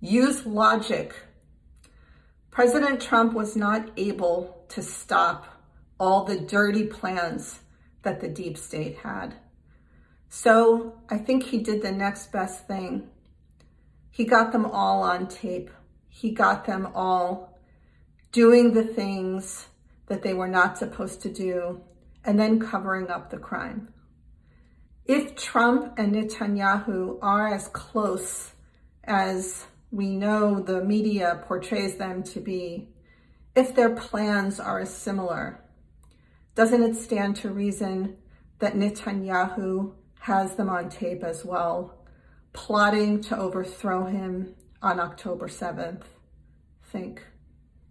use logic. President Trump was not able to stop all the dirty plans that the deep state had. So I think he did the next best thing. He got them all on tape. He got them all doing the things that they were not supposed to do and then covering up the crime. If Trump and Netanyahu are as close as we know the media portrays them to be, if their plans are similar, doesn't it stand to reason that Netanyahu has them on tape as well, plotting to overthrow him on October 7th? Think.